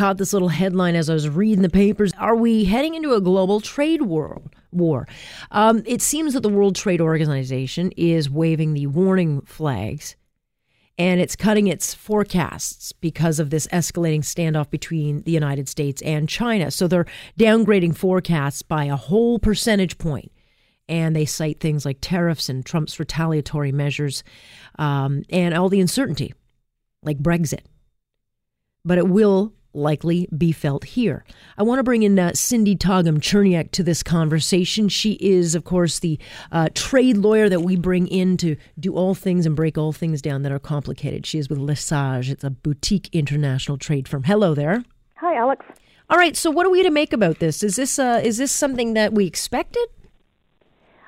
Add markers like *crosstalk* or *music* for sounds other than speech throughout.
caught this little headline as I was reading the papers. Are we heading into a global trade war? War. Um, it seems that the World Trade Organization is waving the warning flags and it's cutting its forecasts because of this escalating standoff between the United States and China. So they're downgrading forecasts by a whole percentage point. And they cite things like tariffs and Trump's retaliatory measures um, and all the uncertainty, like Brexit. But it will likely be felt here. I want to bring in uh, Cyndee Todgham Cherniak to this conversation. She is, of course, the uh, trade lawyer that we bring in to do all things and break all things down that are complicated. She is with LexSage. It's a boutique international trade firm. Hello there. Hi, Alex. All right. So, what are we to make about this? Is this uh, is this something that we expected?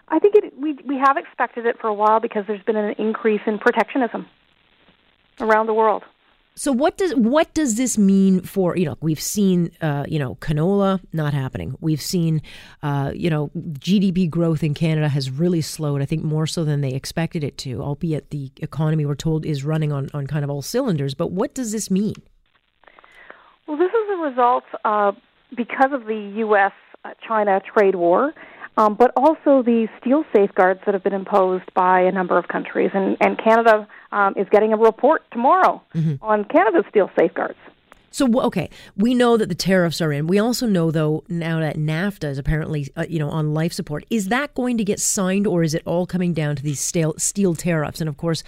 I think it, we we have expected it for a while because there's been an increase in protectionism around the world. So what does what does this mean for you know we've seen uh, you know canola not happening we've seen uh, you know GDP growth in Canada has really slowed I think more so than they expected it to albeit the economy we're told is running on on kind of all cylinders but what does this mean? Well, this is a result uh, because of the U.S. China trade war um, but also the steel safeguards that have been imposed by a number of countries. And, and Canada um, is getting a report tomorrow mm-hmm. on Canada's steel safeguards. So okay, we know that the tariffs are in. We also know though now that NAFTA is apparently uh, you know on life support. Is that going to get signed, or is it all coming down to these steel, tariffs? And of course,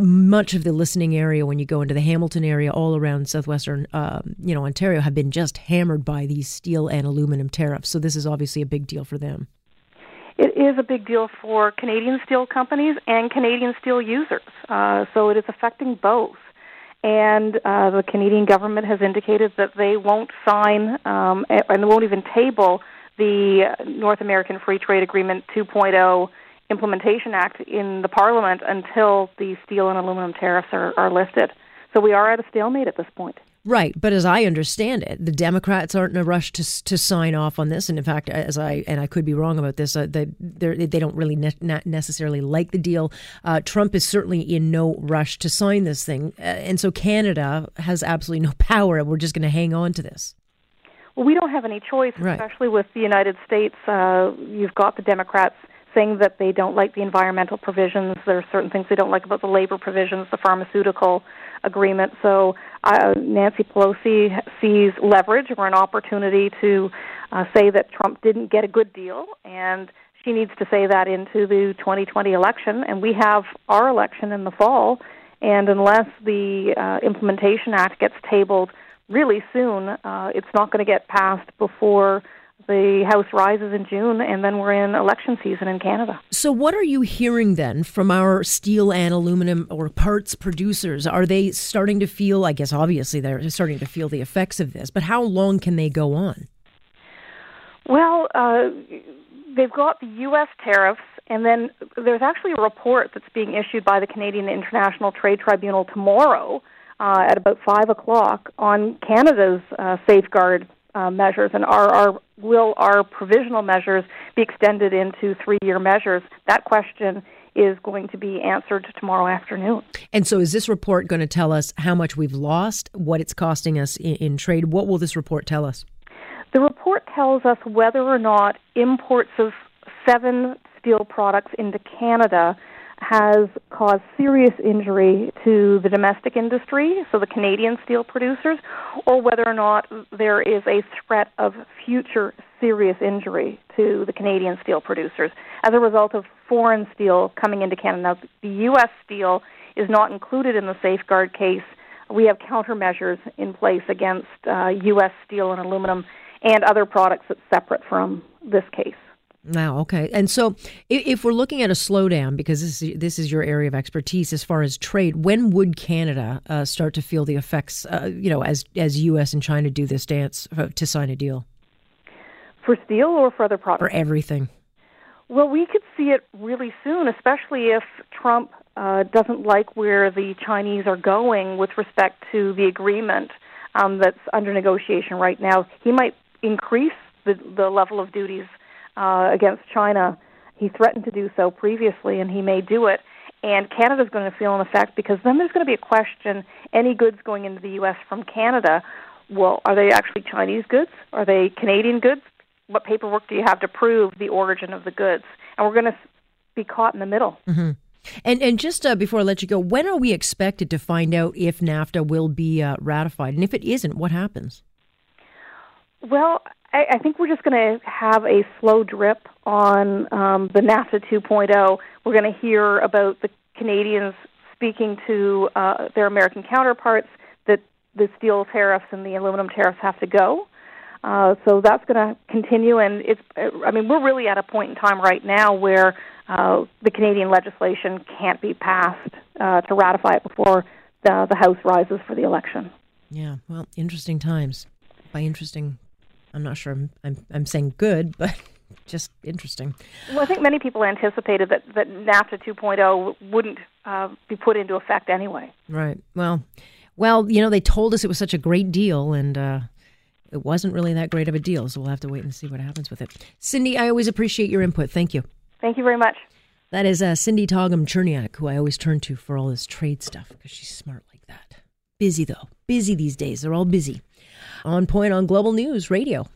much of the listening area when you go into the Hamilton area, all around southwestern uh, you know Ontario, have been just hammered by these steel and aluminum tariffs. So this is obviously a big deal for them. It is a big deal for Canadian steel companies and Canadian steel users. Uh, so it is affecting both and uh, the Canadian government has indicated that they won't sign um, and won't even table the North American Free Trade Agreement 2.0 Implementation Act in the Parliament until the steel and aluminum tariffs are, are lifted. So we are at a stalemate at this point. Right, but as I understand it, the Democrats aren't in a rush to to sign off on this, and in fact, as I and I could be wrong about this, uh, they they don't really ne- not necessarily like the deal. Uh, Trump is certainly in no rush to sign this thing, uh, and so Canada has absolutely no *laughs* power. We're just going to hang on to this. Well, we don't have any choice, right. especially with the United States. Uh, you've got the Democrats saying that they don't like the environmental provisions. There are certain things they don't like about the labor provisions, the pharmaceutical agreement. So uh, Nancy Pelosi sees leverage or an opportunity to uh, say that Trump didn't get a good deal, and she needs to say that into the 2020 election. And we have our election in the fall, and unless the uh, Implementation Act gets tabled really soon, uh, it's not going to get passed before the House rises in June, and then we're in election season in Canada. So, what are you hearing then from our steel and aluminum or parts producers? Are they starting to feel, I guess obviously they're starting to feel the effects of this, but how long can they go on? Well, uh, they've got the U.S. tariffs, and then there's actually a report that's being issued by the Canadian International Trade Tribunal tomorrow. Uh, at about five o'clock on Canada's uh, safeguard uh, measures, and are our will our provisional measures be extended into three-year measures? That question is going to be answered tomorrow afternoon. And so, is this report going to tell us how much we've lost, what it's costing us in, in trade? What will this report tell us? The report tells us whether or not imports of seven steel products into Canada has caused serious injury to the domestic industry, so the Canadian steel producers, or whether or not there is a threat of future serious injury to the Canadian steel producers as a result of foreign steel coming into Canada. Now, the U.S. steel is not included in the safeguard case. We have countermeasures in place against uh, U.S. steel and aluminum and other products that's separate from this case. Now, okay. And so if we're looking at a slowdown, because this is, this is your area of expertise as far as trade, when would Canada uh, start to feel the effects, uh, you know, as, as U.S. and China do this dance uh, to sign a deal? For steel or for other products? For everything. Well, we could see it really soon, especially if Trump uh, doesn't like where the Chinese are going with respect to the agreement um, that's under negotiation right now. He might increase the, the level of duties uh, against China. He threatened to do so previously, and he may do it. And Canada's going to feel an effect because then there's going to be a question any goods going into the U.S. from Canada, well, are they actually Chinese goods? Are they Canadian goods? What paperwork do you have to prove the origin of the goods? And we're going to be caught in the middle. Mm-hmm. And and just uh, before I let you go, when are we expected to find out if NAFTA will be uh, ratified? And if it isn't, what happens? Well, I, I think we're just going to have a slow drip on um, the NAFTA 2.0. We're going to hear about the Canadians speaking to uh, their American counterparts that the steel tariffs and the aluminum tariffs have to go. Uh, so that's going to continue, and it's. I mean, we're really at a point in time right now where uh, the Canadian legislation can't be passed uh, to ratify it before the the House rises for the election. Yeah, well, interesting times. By interesting, I'm not sure I'm I'm, I'm saying good, but *laughs* just interesting. Well, I think many people anticipated that, that NAFTA 2.0 wouldn't uh, be put into effect anyway. Right. Well, well, you know, they told us it was such a great deal, and uh, it wasn't really that great of a deal. So we'll have to wait and see what happens with it. Cyndee, I always appreciate your input. Thank you. Thank you very much. That is uh, Cyndee Todgham Cherniak, who I always turn to for all this trade stuff because she's smart like that. Busy though, busy these days. They're all busy. On point on Global News Radio.